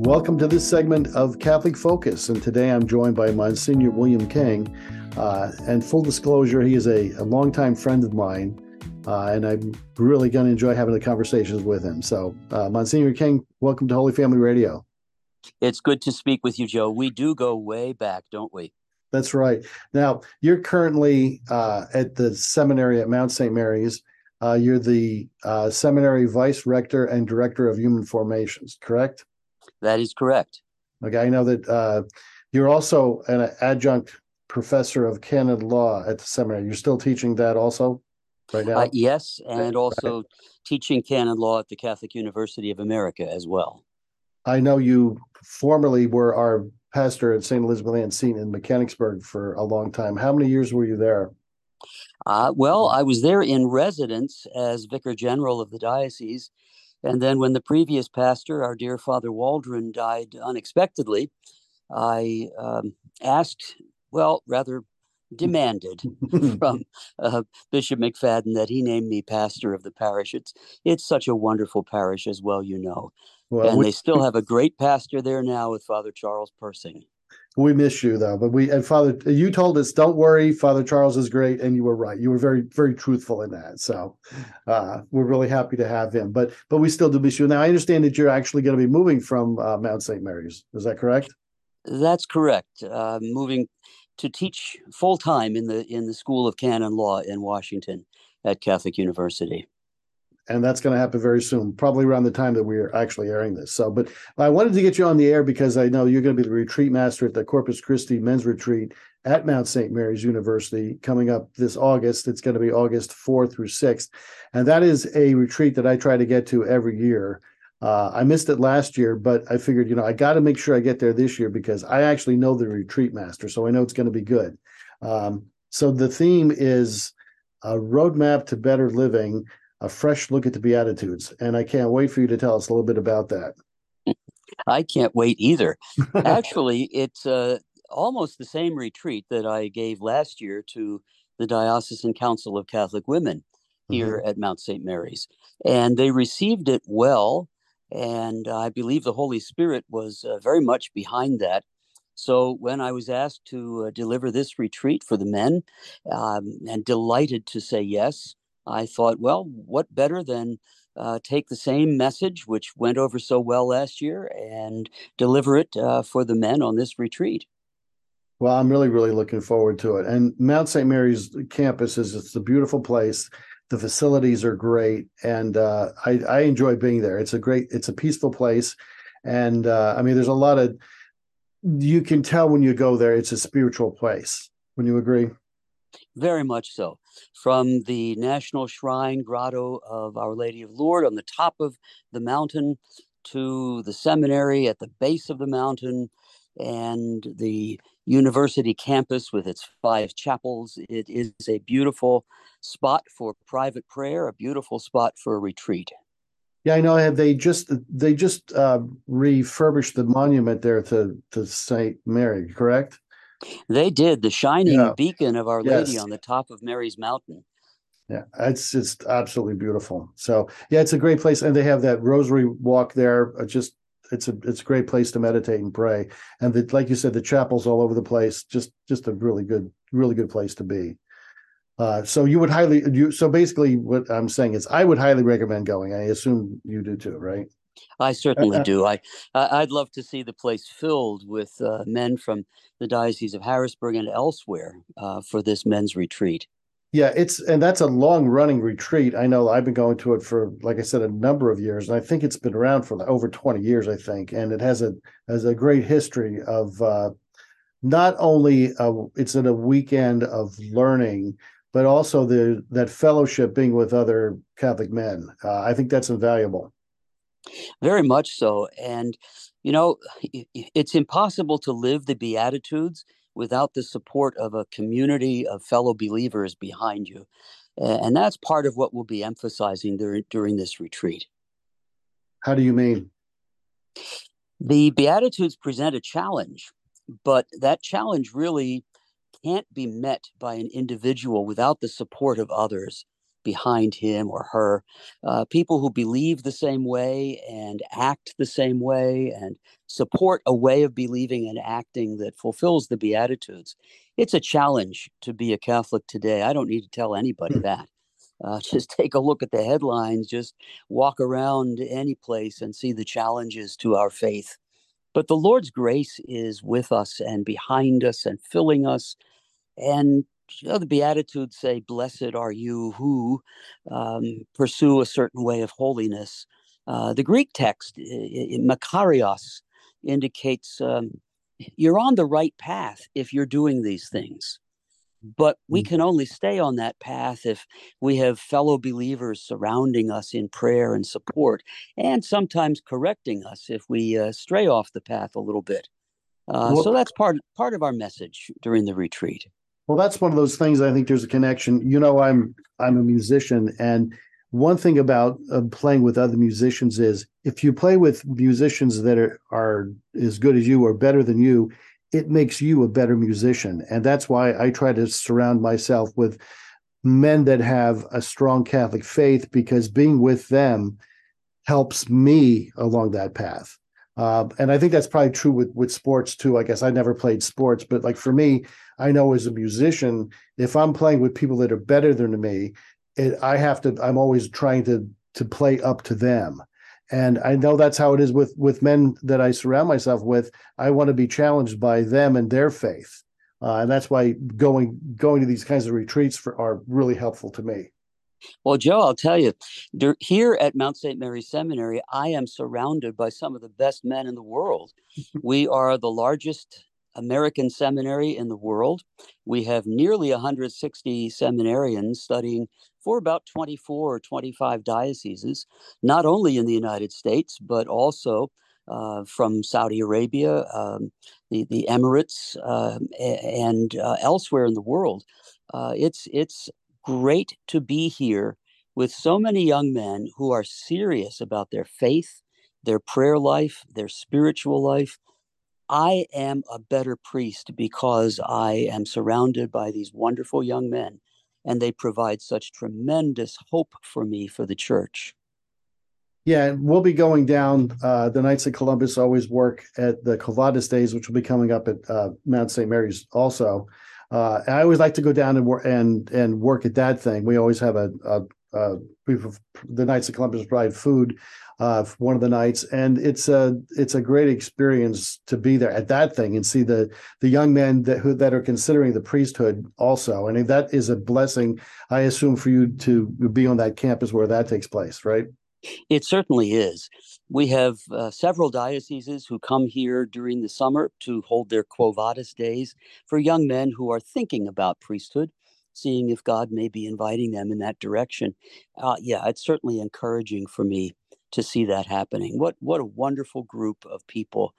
Welcome to this segment of Catholic Focus. And today I'm joined by Monsignor William King. Uh, and full disclosure, he is a, a longtime friend of mine. Uh, and I'm really going to enjoy having the conversations with him. So, uh, Monsignor King, welcome to Holy Family Radio. It's good to speak with you, Joe. We do go way back, don't we? That's right. Now, you're currently uh, at the seminary at Mount St. Mary's. Uh, you're the uh, seminary vice rector and director of human formations, correct? That is correct. Okay, I know that uh, you're also an adjunct professor of canon law at the seminary. You're still teaching that also right now? Uh, yes, and also right. teaching canon law at the Catholic University of America as well. I know you formerly were our pastor at St. Elizabeth Ann Seton in Mechanicsburg for a long time. How many years were you there? Uh, well, I was there in residence as vicar general of the diocese and then when the previous pastor, our dear Father Waldron, died unexpectedly, I um, asked, well, rather demanded from uh, Bishop McFadden that he name me pastor of the parish. It's it's such a wonderful parish as well, you know. Well, and we, they still have a great pastor there now with Father Charles Persing. We miss you though, but we and Father, you told us, don't worry, Father Charles is great, and you were right. You were very, very truthful in that. So uh, we're really happy to have him. But but we still do miss you. Now I understand that you're actually going to be moving from uh, Mount St. Mary's. Is that correct? That's correct. Uh, moving to teach full time in the in the School of Canon Law in Washington at Catholic University and that's going to happen very soon, probably around the time that we're actually airing this. So, but I wanted to get you on the air because I know you're going to be the retreat master at the Corpus Christi Men's Retreat at Mount St. Mary's University coming up this August. It's going to be August 4th through 6th. And that is a retreat that I try to get to every year. Uh, I missed it last year, but I figured, you know, I got to make sure I get there this year because I actually know the retreat master. So I know it's going to be good. Um, so the theme is a roadmap to better living a fresh look at the Beatitudes. And I can't wait for you to tell us a little bit about that. I can't wait either. Actually, it's uh, almost the same retreat that I gave last year to the Diocesan Council of Catholic Women here mm-hmm. at Mount St. Mary's. And they received it well. And I believe the Holy Spirit was uh, very much behind that. So when I was asked to uh, deliver this retreat for the men, um, and delighted to say yes, I thought, well, what better than uh, take the same message, which went over so well last year, and deliver it uh, for the men on this retreat. Well, I'm really, really looking forward to it. And Mount St. Mary's campus is it's a beautiful place. The facilities are great, and uh, I, I enjoy being there. It's a great, it's a peaceful place, and uh, I mean, there's a lot of you can tell when you go there. It's a spiritual place. When you agree? Very much so. From the National Shrine Grotto of Our Lady of Lourdes on the top of the mountain to the seminary at the base of the mountain and the university campus with its five chapels. It is a beautiful spot for private prayer, a beautiful spot for a retreat. Yeah, I know. They just they just uh, refurbished the monument there to to Saint Mary, correct? They did the shining yeah. beacon of Our Lady yes. on the top of Mary's Mountain. Yeah, it's just absolutely beautiful. So yeah, it's a great place, and they have that Rosary walk there. Uh, just it's a it's a great place to meditate and pray. And the, like you said, the chapels all over the place. Just just a really good really good place to be. Uh, so you would highly you so basically what I'm saying is I would highly recommend going. I assume you do too, right? I certainly uh, uh do. I I'd love to see the place filled with uh, men from the diocese of Harrisburg and elsewhere uh, for this men's retreat. Yeah, it's and that's a long running retreat. I know I've been going to it for, like I said, a number of years, and I think it's been around for over twenty years. I think, and it has a has a great history of uh, not only a, it's in a weekend of learning, but also the that fellowship being with other Catholic men. Uh, I think that's invaluable. Very much so. And, you know, it's impossible to live the Beatitudes without the support of a community of fellow believers behind you. And that's part of what we'll be emphasizing during, during this retreat. How do you mean? The Beatitudes present a challenge, but that challenge really can't be met by an individual without the support of others. Behind him or her. Uh, people who believe the same way and act the same way and support a way of believing and acting that fulfills the Beatitudes. It's a challenge to be a Catholic today. I don't need to tell anybody hmm. that. Uh, just take a look at the headlines, just walk around any place and see the challenges to our faith. But the Lord's grace is with us and behind us and filling us. And you know, the Beatitudes say, Blessed are you who um, pursue a certain way of holiness. Uh, the Greek text, Makarios, indicates um, you're on the right path if you're doing these things. But we mm. can only stay on that path if we have fellow believers surrounding us in prayer and support, and sometimes correcting us if we uh, stray off the path a little bit. Uh, well, so that's part part of our message during the retreat. Well, that's one of those things. I think there's a connection. You know, I'm I'm a musician, and one thing about uh, playing with other musicians is if you play with musicians that are, are as good as you or better than you, it makes you a better musician. And that's why I try to surround myself with men that have a strong Catholic faith because being with them helps me along that path. Uh, and I think that's probably true with with sports too. I guess I never played sports, but like for me, I know as a musician, if I'm playing with people that are better than me, it, I have to. I'm always trying to to play up to them, and I know that's how it is with with men that I surround myself with. I want to be challenged by them and their faith, uh, and that's why going going to these kinds of retreats for, are really helpful to me. Well, Joe, I'll tell you, here at Mount St. Mary Seminary, I am surrounded by some of the best men in the world. we are the largest American seminary in the world. We have nearly 160 seminarians studying for about 24 or 25 dioceses, not only in the United States, but also uh, from Saudi Arabia, um, the, the Emirates, uh, and uh, elsewhere in the world. Uh, it's, it's great to be here with so many young men who are serious about their faith, their prayer life, their spiritual life. I am a better priest because I am surrounded by these wonderful young men and they provide such tremendous hope for me for the church. Yeah, we'll be going down. Uh, the Knights of Columbus always work at the Quo Vadis Days, which will be coming up at uh, Mount St. Mary's also. Uh, I always like to go down and work and and work at that thing. We always have a, a, a the Knights of Columbus provide food uh, one of the nights, and it's a it's a great experience to be there at that thing and see the the young men that who that are considering the priesthood also. and that is a blessing. I assume for you to be on that campus where that takes place, right? It certainly is. We have uh, several dioceses who come here during the summer to hold their Quo Vadis days for young men who are thinking about priesthood, seeing if God may be inviting them in that direction. Uh, yeah, it's certainly encouraging for me to see that happening. What what a wonderful group of people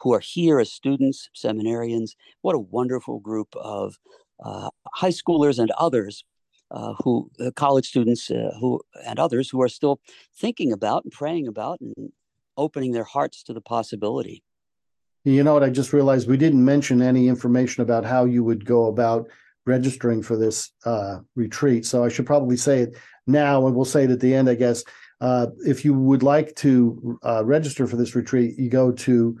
who are here as students, seminarians. What a wonderful group of uh, high schoolers and others uh, who uh, college students uh, who and others who are still thinking about and praying about and opening their hearts to the possibility. You know what? I just realized we didn't mention any information about how you would go about registering for this uh, retreat. So I should probably say it now, and we'll say it at the end, I guess. Uh, if you would like to register for this retreat, you go to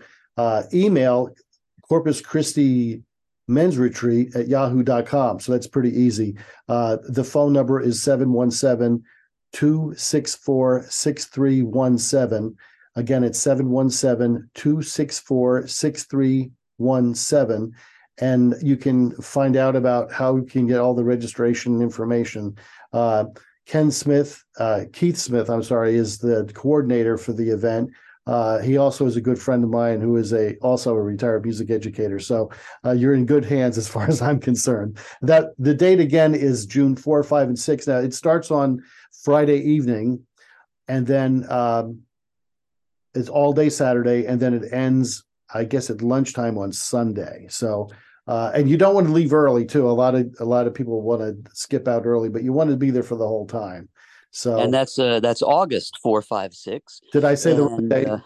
email Corpus Christi men's retreat at yahoo.com. So that's pretty easy. Uh, the phone number is 717 264 6317. Again, it's 717 264 6317. And you can find out about how you can get all the registration information. Uh, Ken Smith, uh, Keith Smith, I'm sorry, is the coordinator for the event. Uh, he also is a good friend of mine who is a also a retired music educator. So uh, you're in good hands as far as I'm concerned. That the date again is June four, five, and six. Now it starts on Friday evening, and then um, it's all day Saturday, and then it ends, I guess, at lunchtime on Sunday. So uh, and you don't want to leave early too. A lot of a lot of people want to skip out early, but you want to be there for the whole time. So and that's uh that's August four five six. Did I say and, the right date? Uh,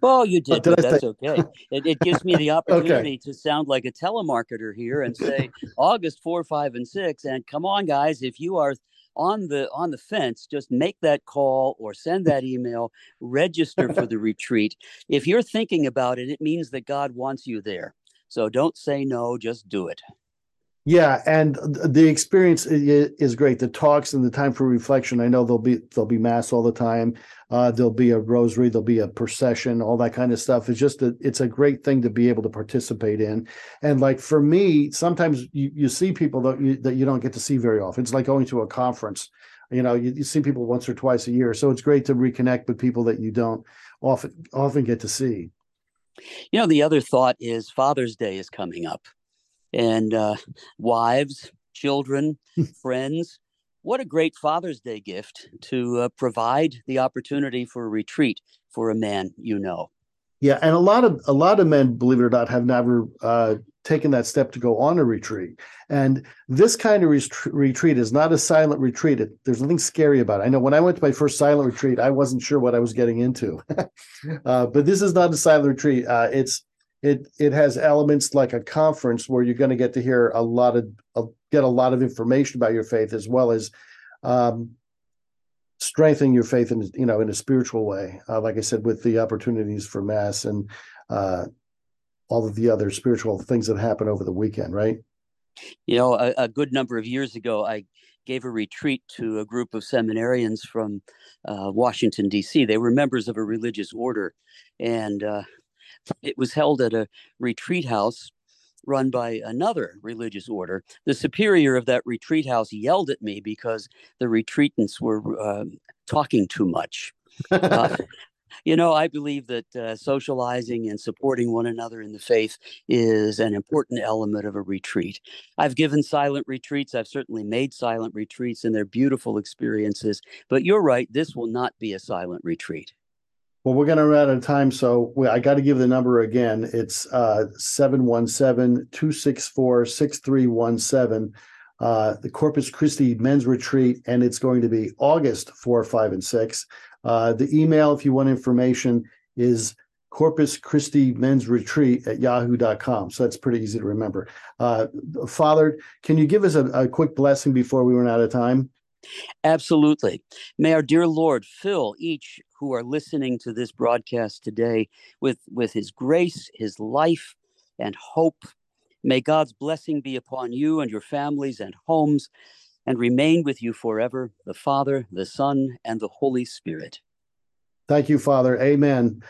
well, you did, did that's say... okay. It, it, gives me the opportunity okay. to sound like a telemarketer here and say August four, five, and six. And come on, guys, if you are on the on the fence, just make that call or send that email, register for the retreat. If you're thinking about it, it means that God wants you there. So don't say no, just do it. Yeah, and the experience is great. The talks and the time for reflection. I know there'll be there'll be mass all the time. Uh, there'll be a rosary. There'll be a procession. All that kind of stuff. It's just a, it's a great thing to be able to participate in. And like for me, sometimes you, you see people that you, that you don't get to see very often. It's like going to a conference. You know, you, you see people once or twice a year. So it's great to reconnect with people that you don't often often get to see. You know, the other thought is Father's Day is coming up and uh, wives, children, friends. What a great Father's Day gift to uh, provide the opportunity for a retreat for a man you know. Yeah, and a lot of a lot of men, believe it or not, have never uh, taken that step to go on a retreat. And this kind of retreat is not a silent retreat. It, there's nothing scary about it. I know when I went to my first silent retreat, I wasn't sure what I was getting into. uh, but this is not a silent retreat. Uh, it's it it has elements like a conference where you're going to get to hear a lot of get a lot of information about your faith as well as um, strengthening your faith in you know in a spiritual way. Uh, like i said with the opportunities for mass and uh, all of the other spiritual things that happen over the weekend right? You know a, a good number of years ago i gave a retreat to a group of seminarians from uh, washington d.c they were members of a religious order. And uh, it was held at a retreat house run by another religious order. The superior of that retreat house yelled at me because the retreatants were uh, talking too much. Uh, you know, I believe that uh, socializing and supporting one another in the faith is an important element of a retreat. I've given silent retreats. I've certainly made silent retreats, and they're beautiful experiences. But you're right, this will not be a silent retreat. Well, we're going to run out of time, so I got to give the number again. It's uh, 717-264-6317, uh, the Corpus Christi Men's Retreat, and it's going to be August 4, 5, and 6. Uh, the email, if you want information, is Corpus Christi Men's Retreat at yahoo.com. So that's pretty easy to remember. Uh, Father, can you give us a, a quick blessing before we run out of time? Absolutely. May our dear Lord fill each who are listening to this broadcast today with, with his grace, his life, and hope. May God's blessing be upon you and your families and homes and remain with you forever, the Father, the Son, and the Holy Spirit. Thank you, Father. Amen.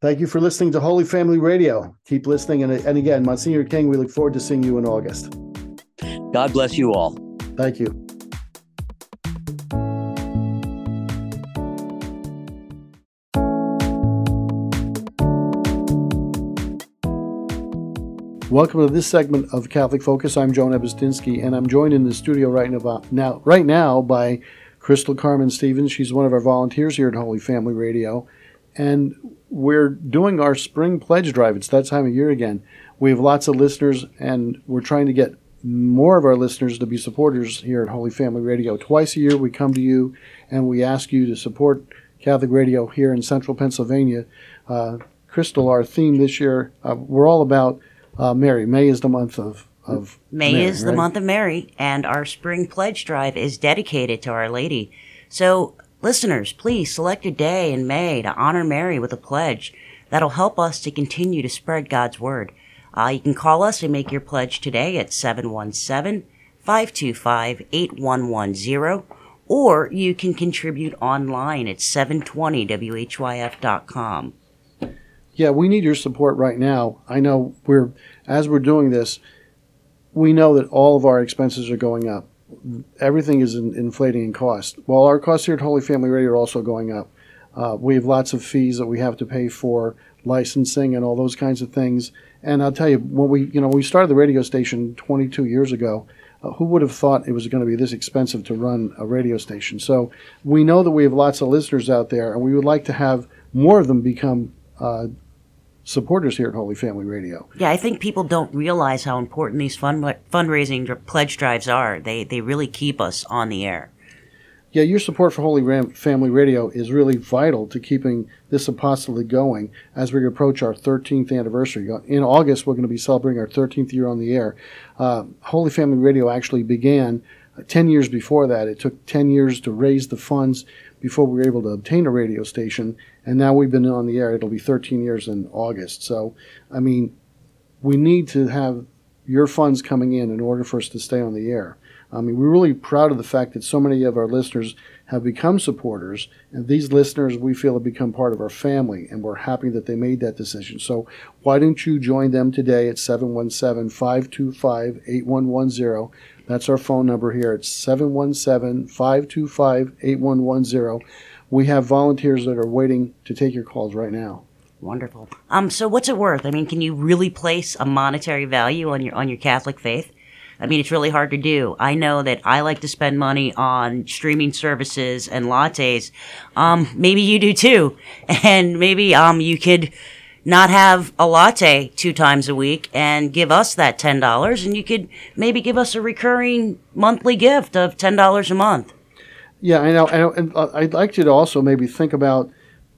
Thank you for listening to Holy Family Radio. Keep listening. And, and again, Monsignor King, we look forward to seeing you in August. God bless you all. Thank you. Welcome to this segment of Catholic Focus. I'm Joe Nebistinsky, and I'm joined in the studio right now, right now by Crystal Carmen Stevens. She's one of our volunteers here at Holy Family Radio, and we're doing our spring pledge drive. It's that time of year again. We have lots of listeners, and we're trying to get more of our listeners to be supporters here at Holy Family Radio. Twice a year, we come to you and we ask you to support Catholic Radio here in Central Pennsylvania. Uh, Crystal, our theme this year, uh, we're all about uh, Mary. May is the month of of May Mary, is right? the month of Mary, and our spring pledge drive is dedicated to Our Lady. So, listeners, please select a day in May to honor Mary with a pledge. That'll help us to continue to spread God's word. Uh, you can call us and make your pledge today at 717 525 8110, or you can contribute online at 720whyf.com yeah, we need your support right now. I know we're as we're doing this, we know that all of our expenses are going up. Everything is in, inflating in cost. Well, our costs here at Holy Family Radio are also going up. Uh, we have lots of fees that we have to pay for licensing and all those kinds of things. And I'll tell you, when we you know we started the radio station 22 years ago, uh, who would have thought it was going to be this expensive to run a radio station? So we know that we have lots of listeners out there, and we would like to have more of them become uh, supporters here at Holy Family Radio. Yeah, I think people don't realize how important these fund fundraising pledge drives are. They they really keep us on the air. Yeah, your support for Holy Ram- Family Radio is really vital to keeping this apostolate going as we approach our 13th anniversary. In August, we're going to be celebrating our 13th year on the air. Uh, Holy Family Radio actually began 10 years before that. It took 10 years to raise the funds before we were able to obtain a radio station. And now we've been on the air. It'll be 13 years in August. So, I mean, we need to have your funds coming in in order for us to stay on the air. I mean, we're really proud of the fact that so many of our listeners have become supporters, and these listeners we feel have become part of our family, and we're happy that they made that decision. So, why don't you join them today at 717 525 8110? That's our phone number here. It's 717 525 8110. We have volunteers that are waiting to take your calls right now. Wonderful. Um, so what's it worth? I mean, can you really place a monetary value on your on your Catholic faith? I mean, it's really hard to do. I know that I like to spend money on streaming services and lattes. Um, maybe you do too. And maybe, um, you could not have a latte two times a week and give us that $10 and you could maybe give us a recurring monthly gift of $10 a month. Yeah, I know. I know and uh, I'd like you to also maybe think about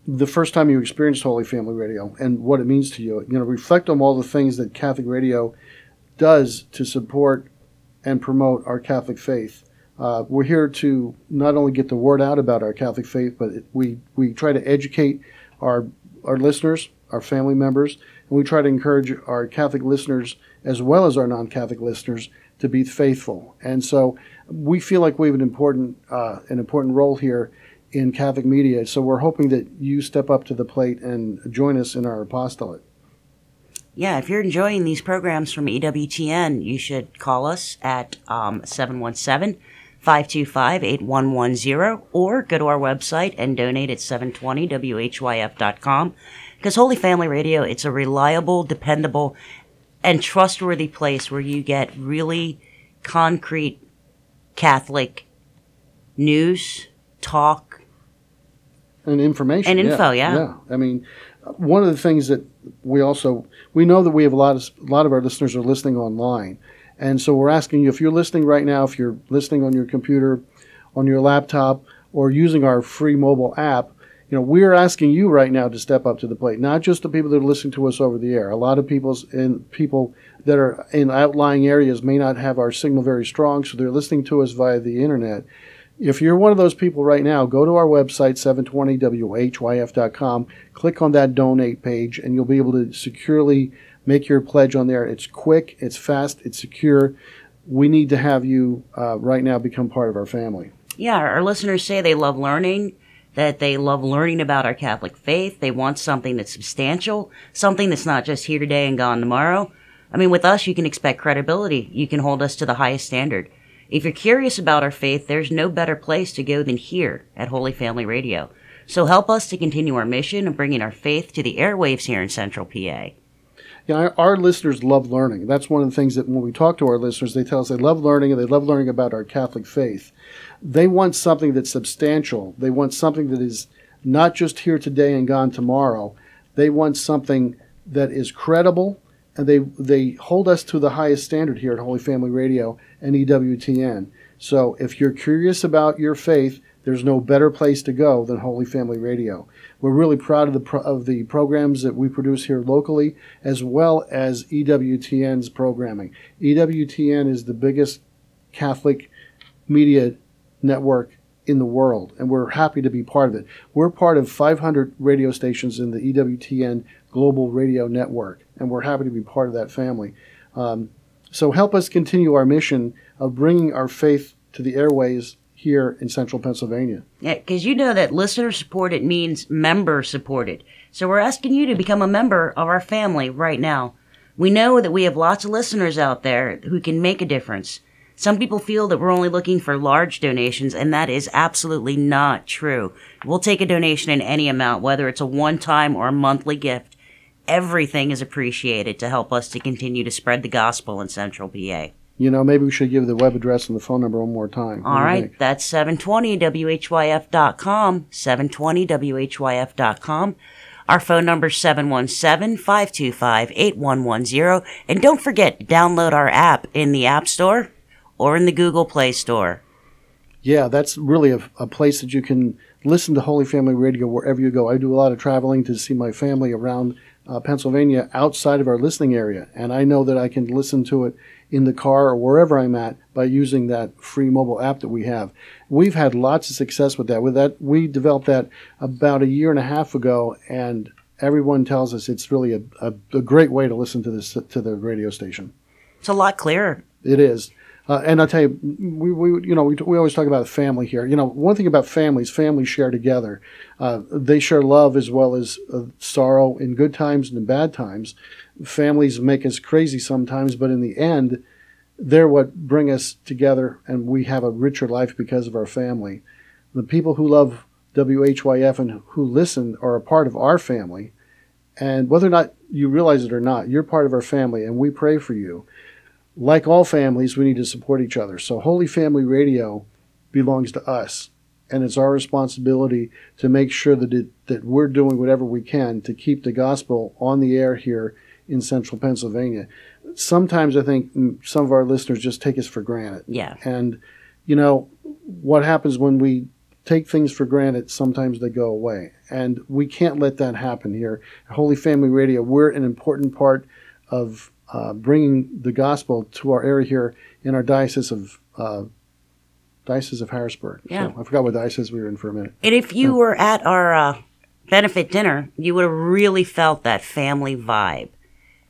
the first time you experienced Holy Family Radio and what it means to you. You know, reflect on all the things that Catholic Radio does to support and promote our Catholic faith. Uh, we're here to not only get the word out about our Catholic faith, but we, we try to educate our, our listeners, our family members, and we try to encourage our Catholic listeners as well as our non Catholic listeners to be faithful. And so we feel like we have an important, uh, an important role here in Catholic media. So we're hoping that you step up to the plate and join us in our apostolate yeah, if you're enjoying these programs from EWTN, you should call us at um, 717 525 8110 or go to our website and donate at 720WHYF.com. Because Holy Family Radio, it's a reliable, dependable, and trustworthy place where you get really concrete Catholic news, talk, and information and info. Yeah, yeah. yeah. I mean, one of the things that we also we know that we have a lot of a lot of our listeners are listening online, and so we're asking you if you're listening right now, if you're listening on your computer, on your laptop, or using our free mobile app, you know we're asking you right now to step up to the plate. Not just the people that are listening to us over the air. A lot of people's and people that are in outlying areas may not have our signal very strong, so they're listening to us via the internet. If you're one of those people right now, go to our website, 720whyf.com, click on that donate page, and you'll be able to securely make your pledge on there. It's quick, it's fast, it's secure. We need to have you uh, right now become part of our family. Yeah, our listeners say they love learning, that they love learning about our Catholic faith. They want something that's substantial, something that's not just here today and gone tomorrow. I mean, with us, you can expect credibility. You can hold us to the highest standard. If you're curious about our faith, there's no better place to go than here at Holy Family Radio. So help us to continue our mission of bringing our faith to the airwaves here in Central PA. Yeah, our, our, listeners love learning. That's one of the things that when we talk to our listeners, they tell us they love learning and they love learning about our Catholic faith. They want something that's substantial. They want something that is not just here today and gone tomorrow. They want something that is credible, and they they hold us to the highest standard here at Holy Family Radio and EWTN. So if you're curious about your faith, there's no better place to go than Holy Family Radio. We're really proud of the pro- of the programs that we produce here locally, as well as EWTN's programming. EWTN is the biggest Catholic media network in the world, and we're happy to be part of it. We're part of 500 radio stations in the EWTN Global Radio Network, and we're happy to be part of that family. Um, so help us continue our mission of bringing our faith to the airways here in central Pennsylvania. Yeah, because you know that listener supported means member supported. So we're asking you to become a member of our family right now. We know that we have lots of listeners out there who can make a difference. Some people feel that we're only looking for large donations, and that is absolutely not true. We'll take a donation in any amount, whether it's a one time or a monthly gift everything is appreciated to help us to continue to spread the gospel in Central PA. You know, maybe we should give the web address and the phone number one more time. All right, that's 720WHYF.com, 720WHYF.com. Our phone number is 717-525-8110. And don't forget, download our app in the App Store or in the Google Play Store. Yeah, that's really a, a place that you can listen to Holy Family Radio wherever you go. I do a lot of traveling to see my family around uh, Pennsylvania outside of our listening area, and I know that I can listen to it in the car or wherever I'm at by using that free mobile app that we have. We've had lots of success with that. With that, we developed that about a year and a half ago, and everyone tells us it's really a, a, a great way to listen to this to the radio station. It's a lot clearer. It is. Uh, and I'll tell you, we, we you know we, we always talk about family here. You know, one thing about families, families share together. Uh, they share love as well as uh, sorrow in good times and in bad times. Families make us crazy sometimes, but in the end, they're what bring us together, and we have a richer life because of our family. The people who love WHYF and who listen are a part of our family, and whether or not you realize it or not, you're part of our family, and we pray for you like all families, we need to support each other. So, Holy Family Radio belongs to us, and it's our responsibility to make sure that it, that we're doing whatever we can to keep the gospel on the air here in Central Pennsylvania. Sometimes I think some of our listeners just take us for granted. Yeah. And you know what happens when we take things for granted? Sometimes they go away, and we can't let that happen here. Holy Family Radio, we're an important part of uh, bringing the gospel to our area here in our diocese of uh, diocese of Harrisburg. Yeah. So I forgot what diocese we were in for a minute. And if you were at our uh, benefit dinner, you would have really felt that family vibe.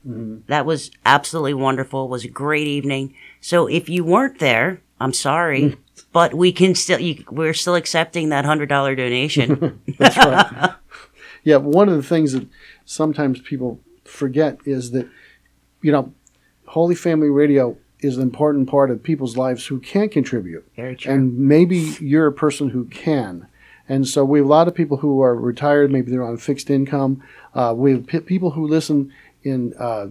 Mm-hmm. That was absolutely wonderful. It was a great evening. So if you weren't there, I'm sorry, mm. but we can still you, we're still accepting that hundred dollar donation. That's right. yeah, one of the things that sometimes people forget is that you know, Holy Family Radio is an important part of people's lives who can't contribute. Very true. And maybe you're a person who can. And so we have a lot of people who are retired, maybe they're on fixed income. Uh, we have p- people who listen in uh,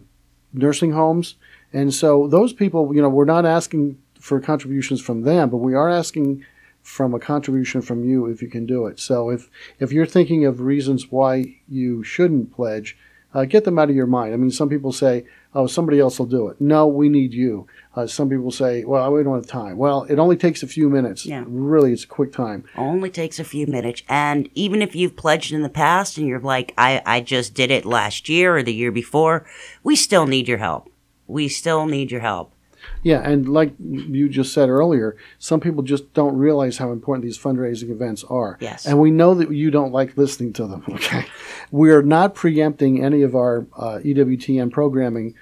nursing homes. And so those people, you know, we're not asking for contributions from them, but we are asking from a contribution from you if you can do it. So if, if you're thinking of reasons why you shouldn't pledge, uh, get them out of your mind. I mean, some people say, oh, somebody else will do it. No, we need you. Uh, some people say, well, we don't have time. Well, it only takes a few minutes. Yeah. Really, it's a quick time. Only takes a few minutes. And even if you've pledged in the past and you're like, I, I just did it last year or the year before, we still need your help. We still need your help. Yeah, and like you just said earlier, some people just don't realize how important these fundraising events are. Yes. And we know that you don't like listening to them, okay? We are not preempting any of our uh, EWTN programming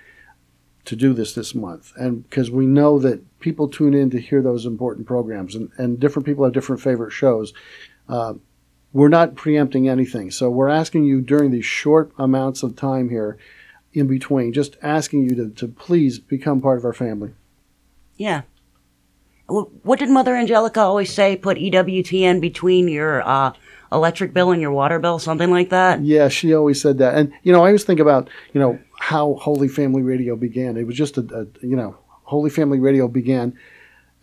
to do this this month, and because we know that people tune in to hear those important programs, and, and different people have different favorite shows. Uh, we're not preempting anything, so we're asking you during these short amounts of time here, in between, just asking you to, to please become part of our family. Yeah. What did Mother Angelica always say? Put EWTN between your uh, electric bill and your water bill, something like that. Yeah, she always said that. And you know, I always think about you know how Holy Family Radio began. It was just a, a you know Holy Family Radio began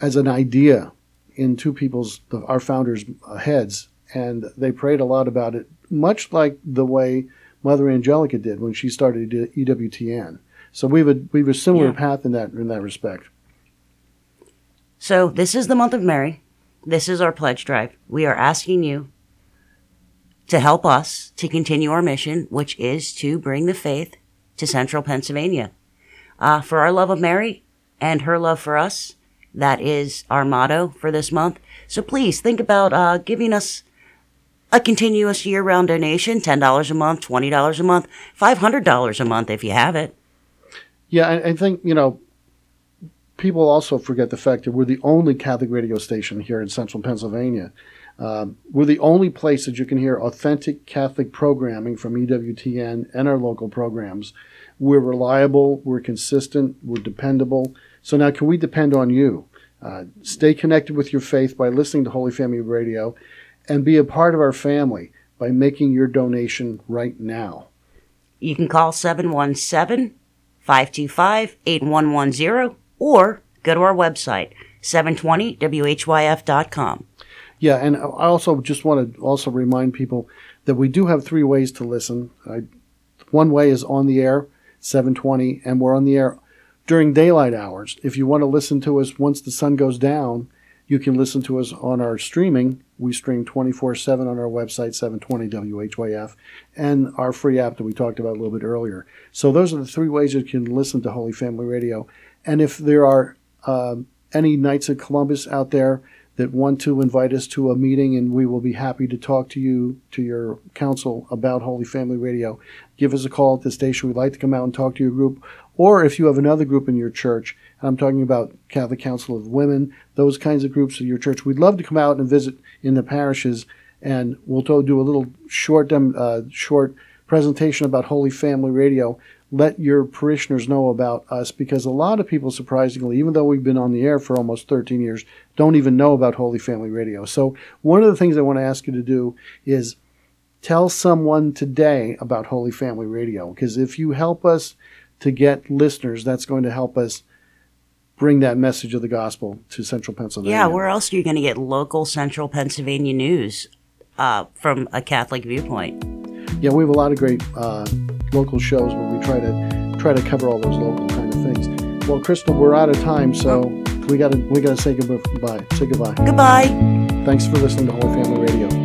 as an idea in two people's our founders' heads, and they prayed a lot about it, much like the way Mother Angelica did when she started EWTN. So we have a we a similar yeah. path in that in that respect. So this is the month of Mary. This is our pledge drive. We are asking you to help us to continue our mission, which is to bring the faith to central Pennsylvania. Uh, for our love of Mary and her love for us, that is our motto for this month. So please think about uh, giving us a continuous year round donation $10 a month, $20 a month, $500 a month if you have it. Yeah, I, I think, you know, people also forget the fact that we're the only Catholic radio station here in central Pennsylvania. Um, we're the only place that you can hear authentic Catholic programming from EWTN and our local programs. We're reliable, we're consistent, we're dependable. So now, can we depend on you? Uh, stay connected with your faith by listening to Holy Family Radio and be a part of our family by making your donation right now. You can call 717 525 8110 or go to our website, 720whyf.com. Yeah, and I also just want to also remind people that we do have three ways to listen. I, one way is on the air, 720, and we're on the air during daylight hours. If you want to listen to us once the sun goes down, You can listen to us on our streaming. We stream 24 7 on our website, 720 WHYF, and our free app that we talked about a little bit earlier. So, those are the three ways you can listen to Holy Family Radio. And if there are um, any Knights of Columbus out there that want to invite us to a meeting, and we will be happy to talk to you, to your council about Holy Family Radio, give us a call at the station. We'd like to come out and talk to your group. Or if you have another group in your church, I'm talking about Catholic Council of Women, those kinds of groups in your church, we'd love to come out and visit in the parishes, and we'll do a little short, uh, short presentation about Holy Family Radio let your parishioners know about us because a lot of people, surprisingly, even though we've been on the air for almost 13 years, don't even know about Holy Family Radio. So, one of the things I want to ask you to do is tell someone today about Holy Family Radio because if you help us to get listeners, that's going to help us bring that message of the gospel to central Pennsylvania. Yeah, where else are you going to get local central Pennsylvania news uh, from a Catholic viewpoint? Yeah, we have a lot of great. Uh, local shows where we try to try to cover all those local kind of things. Well, Crystal, we're out of time, so we gotta we gotta say goodbye. Say goodbye. Goodbye. Thanks for listening to Holy Family Radio.